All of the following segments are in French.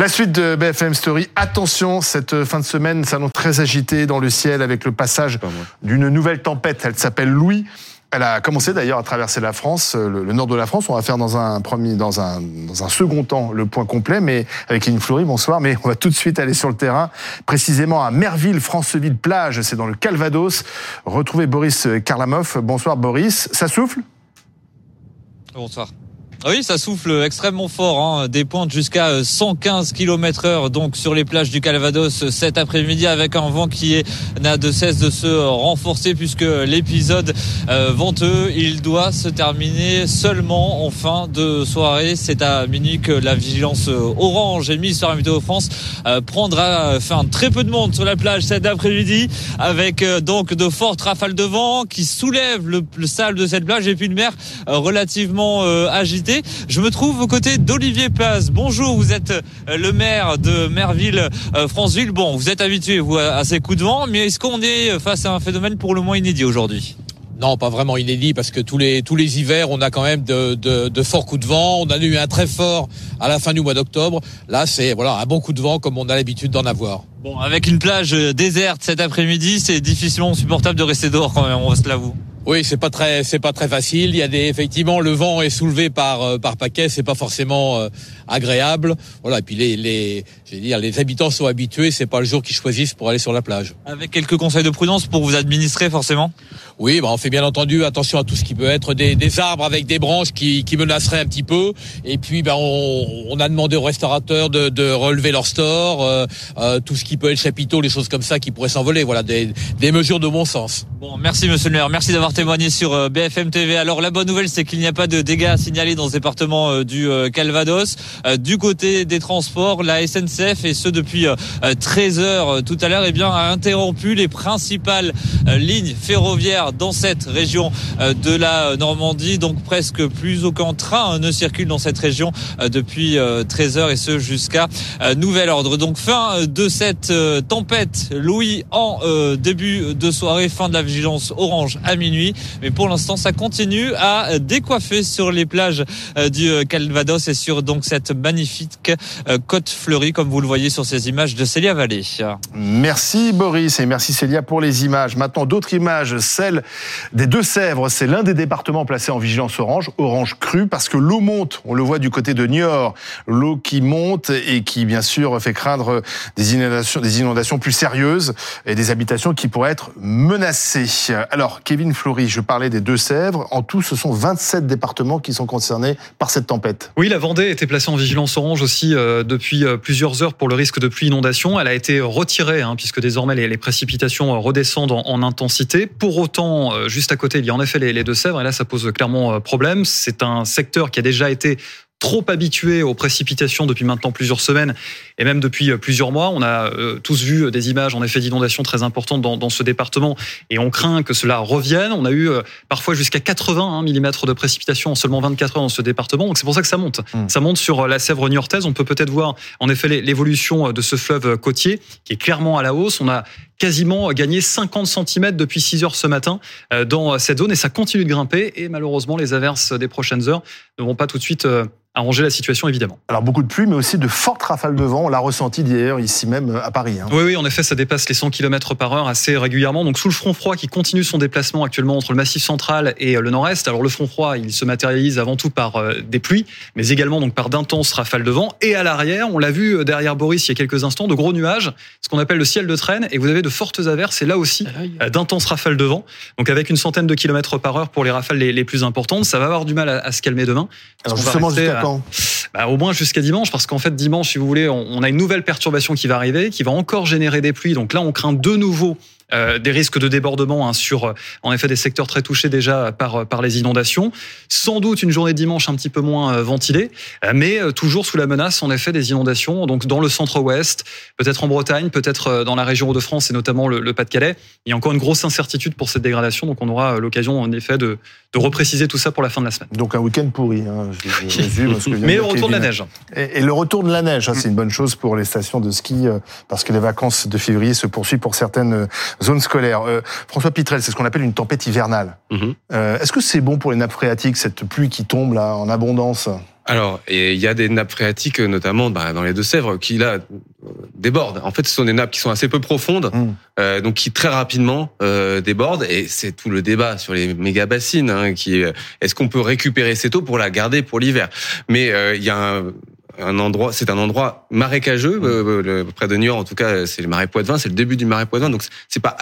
La suite de BFM Story. Attention, cette fin de semaine s'annonce très agitée dans le ciel avec le passage d'une nouvelle tempête. Elle s'appelle Louis. Elle a commencé d'ailleurs à traverser la France, euh, le, nord de la France. On va faire dans un premier, dans un, dans un second temps le point complet, mais avec une Fleury, bonsoir. Mais on va tout de suite aller sur le terrain, précisément à Merville, Franceville plage. C'est dans le Calvados. Retrouver Boris Karlamov. Bonsoir Boris. Ça souffle? Bonsoir. Oui, ça souffle extrêmement fort, hein. des pointes jusqu'à 115 km heure donc sur les plages du Calvados cet après-midi avec un vent qui n'a de cesse de se renforcer puisque l'épisode euh, venteux, il doit se terminer seulement en fin de soirée. C'est à minuit que la vigilance orange émise sur la météo France euh, prendra fin. Très peu de monde sur la plage cet après-midi avec euh, donc de fortes rafales de vent qui soulèvent le, le sable de cette plage et puis une mer relativement agitée je me trouve aux côtés d'Olivier Paz. Bonjour, vous êtes euh, le maire de Merville, euh, Franceville. Bon, vous êtes habitué vous, à ces coups de vent, mais est-ce qu'on est face à un phénomène pour le moins inédit aujourd'hui? Non, pas vraiment inédit parce que tous les tous les hivers, on a quand même de, de, forts coups de vent. On a eu un très fort à la fin du mois d'octobre. Là, c'est voilà un bon coup de vent comme on a l'habitude d'en avoir. Bon, avec une plage déserte cet après-midi, c'est difficilement supportable de rester dehors quand même. On se l'avoue. Oui, c'est pas très, c'est pas très facile. Il y a des, effectivement, le vent est soulevé par euh, par paquet, c'est pas forcément euh, agréable. Voilà. Et puis les, les, dire, les habitants sont habitués. C'est pas le jour qu'ils choisissent pour aller sur la plage. Avec quelques conseils de prudence pour vous administrer, forcément? Oui, bah on fait bien entendu attention à tout ce qui peut être des, des arbres avec des branches qui, qui menaceraient un petit peu. Et puis, bah, on, on a demandé aux restaurateurs de, de relever leur store, euh, tout ce qui peut être chapiteau, les choses comme ça qui pourraient s'envoler. Voilà, des, des mesures de bon sens. Bon, merci Monsieur le maire, merci d'avoir témoigné sur euh, BFM TV. Alors la bonne nouvelle, c'est qu'il n'y a pas de dégâts à signaler dans ce département euh, du euh, Calvados. Du côté des transports, la SNCF et ce depuis 13 heures tout à l'heure, eh bien a interrompu les principales lignes ferroviaires dans cette région de la Normandie. Donc presque plus aucun train ne circule dans cette région depuis 13 heures et ce jusqu'à nouvel ordre. Donc fin de cette tempête Louis en début de soirée, fin de la vigilance orange à minuit. Mais pour l'instant, ça continue à décoiffer sur les plages euh, du euh, Calvados et sur donc cette magnifique euh, côte fleurie, comme vous le voyez sur ces images de Célia Vallée. Merci Boris et merci Célia pour les images. Maintenant, d'autres images, celle des Deux-Sèvres. C'est l'un des départements placés en vigilance orange, orange cru, parce que l'eau monte. On le voit du côté de Niort. L'eau qui monte et qui, bien sûr, fait craindre des inondations, des inondations plus sérieuses et des habitations qui pourraient être menacées. Alors, Kevin Flo je parlais des Deux-Sèvres. En tout, ce sont 27 départements qui sont concernés par cette tempête. Oui, la Vendée était placée en vigilance orange aussi euh, depuis euh, plusieurs heures pour le risque de pluie inondation. Elle a été retirée hein, puisque désormais les, précipitations euh, redescendent en, intensité. Pour autant, juste à côté, il y a en effet les, les Deux-Sèvres et là, ça pose clairement problème. C'est un secteur qui a déjà été trop habitué aux précipitations depuis maintenant plusieurs semaines et même depuis euh, plusieurs mois. On a euh, tous vu des images en effet d'inondations très importantes dans, dans, ce département et on craint que cela revienne. On a eu euh, parfois jusqu'à 80 mm de précipitations en seulement 24 heures dans ce département. Donc c'est pour ça que ça monte. Hmm. Ça monte sur la Sèvre niortaise. On peut peut-être voir en effet l'évolution de ce fleuve côtier qui est clairement à la hausse. On a quasiment gagné 50 cm depuis 6 heures ce matin dans cette zone et ça continue de grimper et malheureusement les averses des prochaines heures ne vont pas tout de suite arranger la situation évidemment. Alors beaucoup de pluie, mais aussi de fortes rafales de vent. On l'a ressenti d'ailleurs ici même euh, à Paris. Hein. Oui, oui, en effet, ça dépasse les 100 km par heure assez régulièrement. Donc sous le front froid qui continue son déplacement actuellement entre le Massif central et euh, le Nord-Est. Alors le front froid, il se matérialise avant tout par euh, des pluies, mais également donc par d'intenses rafales de vent. Et à l'arrière, on l'a vu derrière Boris il y a quelques instants, de gros nuages, ce qu'on appelle le ciel de traîne. Et vous avez de fortes averses et là aussi d'intenses rafales de vent. Donc avec une centaine de kilomètres par heure pour les rafales les, plus importantes, ça va avoir du mal à, se calmer demain. Alors justement, jusqu'à quand bah, au moins jusqu'à dimanche, parce qu'en fait, dimanche, si vous voulez, on, a une nouvelle perturbation qui va arriver, qui va encore générer des pluies. Donc là, on craint de nouveau euh, des risques de débordement hein, sur, euh, en effet, des secteurs très touchés déjà par euh, par les inondations. Sans doute une journée de dimanche un petit peu moins ventilée, mais toujours sous la menace, en effet, des inondations. Donc dans le centre-ouest, peut-être en Bretagne, peut-être dans la région Hauts-de-France et notamment le, Pas-de-Calais. Il y a encore une grosse incertitude pour cette dégradation, donc on aura l'occasion, en effet, de, de repréciser tout ça pour la fin de la semaine. Donc un week-end pourri. Hein, mais le retour de la neige. Et, le retour de la neige, hein, c'est une bonne chose pour les stations de ski, parce que les vacances de février se poursuivent pour certaines zone scolaire. Euh, François Pitrel, c'est ce qu'on appelle une tempête hivernale. Mhm. Euh, est-ce que c'est bon pour les nappes phréatiques, cette pluie qui tombe là en abondance? Alors, il y a des nappes phréatiques, notamment bah, dans les Deux-Sèvres, qui là débordent. En fait, ce sont des nappes qui sont assez peu profondes, mmh. euh, donc qui très rapidement euh, débordent. Et c'est tout le débat sur les méga bassines, hein, qui est-ce qu'on peut récupérer cette eau pour la garder pour l'hiver? Mais euh, il y a un, un endroit, c'est un endroit marécageux mmh. euh, près de Niort. En tout cas, c'est le marais Poitevin, c'est le début du marais Poitevin, donc c'est pas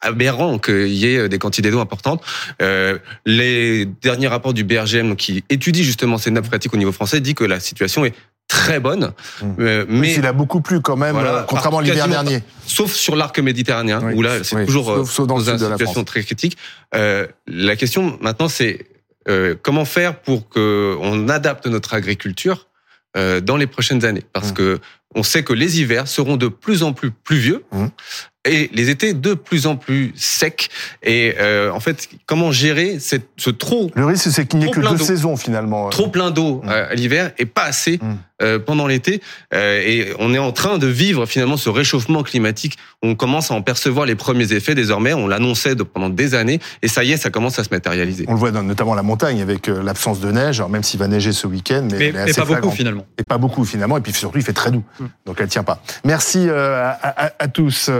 aberrant qu'il y ait des quantités d'eau importantes. Euh, les derniers rapports du BRGM qui étudie justement ces nappes phréatiques au niveau français dit que la situation est très bonne. Mmh. Euh, mais il a beaucoup plu quand même, euh, contrairement à l'hiver dernier. Sauf sur l'arc méditerranéen, où là, c'est toujours euh, sauf, dans, une situation très critique. Euh, la question maintenant, c'est euh, comment faire pour que on adapte notre agriculture dans les prochaines années, parce mmh. que on sait que les hivers seront de plus en plus pluvieux. Mmh et les étés de plus en plus secs. Et euh, en fait, comment gérer cette, ce trop Le risque, c'est qu'il n'y ait que deux saisons finalement. Trop plein d'eau mmh. à l'hiver et pas assez mmh. euh, pendant l'été. Euh, et on est en train de vivre finalement ce réchauffement climatique. On commence à en percevoir les premiers effets désormais. On l'annonçait pendant des années et ça y est, ça commence à se matérialiser. On le voit dans, notamment la montagne avec euh, l'absence de neige. Alors même s'il va neiger ce week-end, mais, mais, pas beaucoup finalement. Et pas beaucoup finalement. Et puis surtout, il fait très doux. Donc elle tient pas. Merci euh, à, à, à tous.